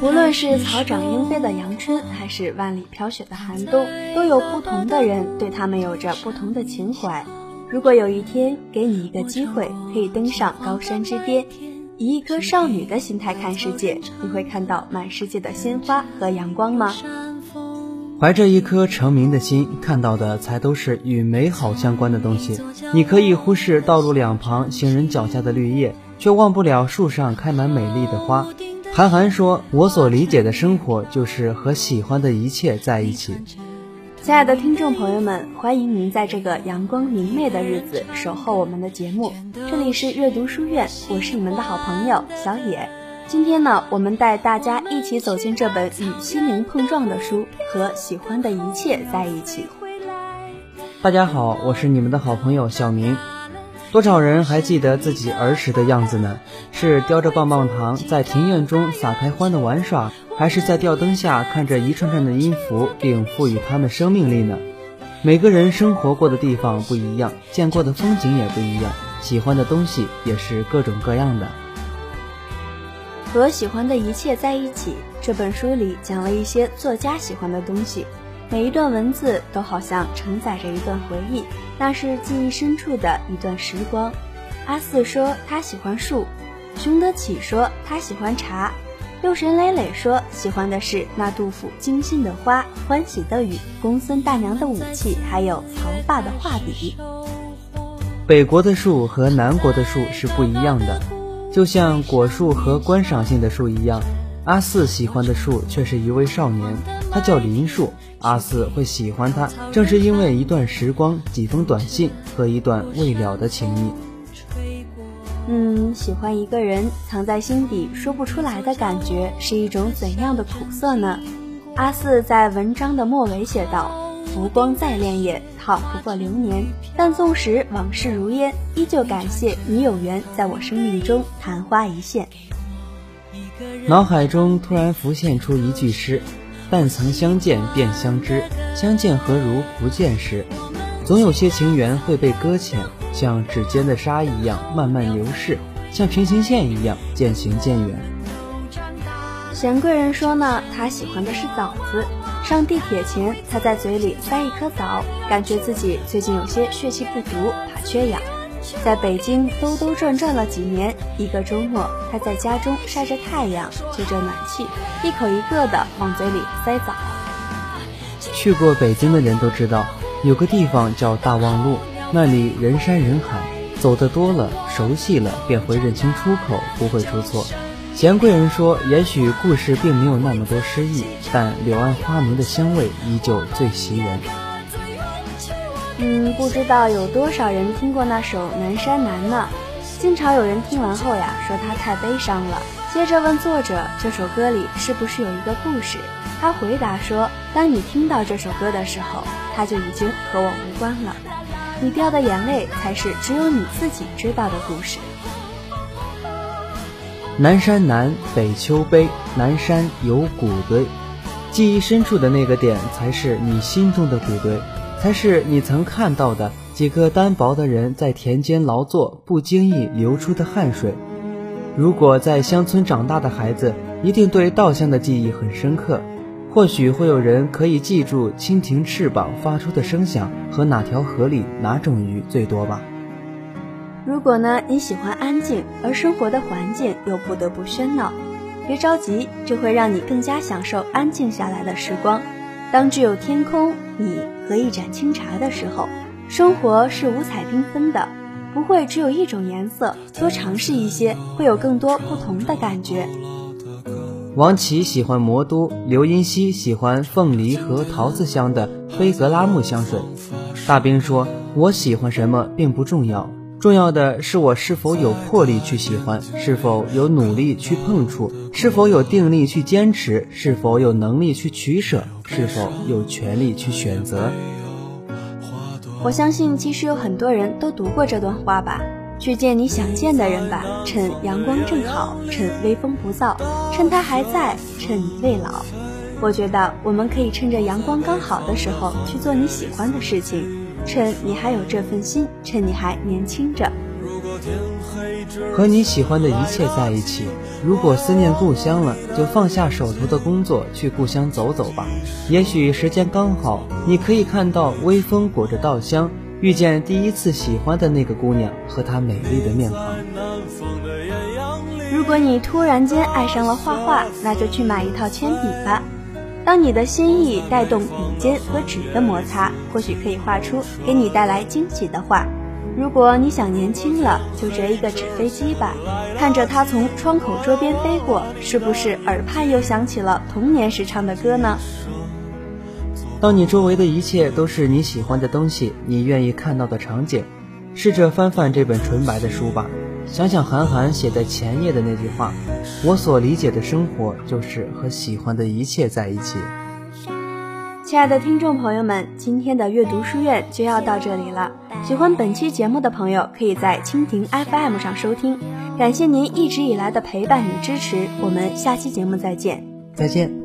无论是草长莺飞的阳春，还是万里飘雪的寒冬，都有不同的人对他们有着不同的情怀。如果有一天给你一个机会，可以登上高山之巅，以一颗少女的心态看世界，你会看到满世界的鲜花和阳光吗？怀着一颗成名的心，看到的才都是与美好相关的东西。你可以忽视道路两旁行人脚下的绿叶，却忘不了树上开满美丽的花。韩寒说：“我所理解的生活，就是和喜欢的一切在一起。”亲爱的听众朋友们，欢迎您在这个阳光明媚的日子守候我们的节目。这里是阅读书院，我是你们的好朋友小野。今天呢，我们带大家一起走进这本与心灵碰撞的书，和喜欢的一切在一起。大家好，我是你们的好朋友小明。多少人还记得自己儿时的样子呢？是叼着棒棒糖在庭院中撒开欢的玩耍？还是在吊灯下看着一串串的音符，并赋予它们生命力呢？每个人生活过的地方不一样，见过的风景也不一样，喜欢的东西也是各种各样的。和喜欢的一切在一起。这本书里讲了一些作家喜欢的东西，每一段文字都好像承载着一段回忆，那是记忆深处的一段时光。阿四说他喜欢树，熊德启说他喜欢茶。六神磊磊说：“喜欢的是那杜甫精心的花，欢喜的雨，公孙大娘的武器，还有曹爸的画笔。”北国的树和南国的树是不一样的，就像果树和观赏性的树一样。阿四喜欢的树却是一位少年，他叫林树。阿四会喜欢他，正是因为一段时光、几封短信和一段未了的情谊。嗯，喜欢一个人，藏在心底说不出来的感觉，是一种怎样的苦涩呢？阿四在文章的末尾写道：“浮光再恋也，好不过流年。但纵使往事如烟，依旧感谢你有缘在我生命中昙花一现。”脑海中突然浮现出一句诗：“但曾相见便相知，相见何如不见时。”总有些情缘会被搁浅。像指尖的沙一样慢慢流逝，像平行线一样渐行渐远。贤贵人说呢，他喜欢的是枣子。上地铁前，他在嘴里塞一颗枣，感觉自己最近有些血气不足，怕缺氧。在北京兜兜转转了几年，一个周末，他在家中晒着太阳，吹着暖气，一口一个的往嘴里塞枣。去过北京的人都知道，有个地方叫大望路。那里人山人海，走得多了，熟悉了，便会认清出口，不会出错。贤贵人说，也许故事并没有那么多诗意，但柳暗花明的香味依旧最袭人。嗯，不知道有多少人听过那首《南山南》呢？经常有人听完后呀，说他太悲伤了。接着问作者，这首歌里是不是有一个故事？他回答说，当你听到这首歌的时候，它就已经和我无关了。你掉的眼泪，才是只有你自己知道的故事。南山南，北秋悲，南山有谷堆，记忆深处的那个点，才是你心中的谷堆，才是你曾看到的几个单薄的人在田间劳作不经意流出的汗水。如果在乡村长大的孩子，一定对稻香的记忆很深刻。或许会有人可以记住蜻蜓翅膀发出的声响和哪条河里哪种鱼最多吧。如果呢你喜欢安静，而生活的环境又不得不喧闹，别着急，这会让你更加享受安静下来的时光。当只有天空、你和一盏清茶的时候，生活是五彩缤纷的，不会只有一种颜色。多尝试一些，会有更多不同的感觉。王琦喜欢魔都，刘音熙喜欢凤梨和桃子香的菲格拉木香水。大兵说：“我喜欢什么并不重要，重要的是我是否有魄力去喜欢，是否有努力去碰触，是否有定力去坚持，是否有能力去取舍，是否有权利去选择。”我相信，其实有很多人都读过这段话吧。去见你想见的人吧，趁阳光正好，趁微风不燥，趁他还在，趁你未老。我觉得我们可以趁着阳光刚好的时候去做你喜欢的事情，趁你还有这份心，趁你还年轻着。和你喜欢的一切在一起。如果思念故乡了，就放下手头的工作，去故乡走走吧。也许时间刚好，你可以看到微风裹着稻香，遇见第一次喜欢的那个姑娘和她美丽的面庞。如果你突然间爱上了画画，那就去买一套铅笔吧。当你的心意带动笔尖和纸的摩擦，或许可以画出给你带来惊喜的画。如果你想年轻了，就折一个纸飞机吧，看着它从窗口桌边飞过，是不是耳畔又响起了童年时唱的歌呢？当你周围的一切都是你喜欢的东西，你愿意看到的场景，试着翻翻这本纯白的书吧，想想韩寒写在前页的那句话：“我所理解的生活，就是和喜欢的一切在一起。”亲爱的听众朋友们，今天的阅读书院就要到这里了。喜欢本期节目的朋友，可以在蜻蜓 FM 上收听。感谢您一直以来的陪伴与支持，我们下期节目再见。再见。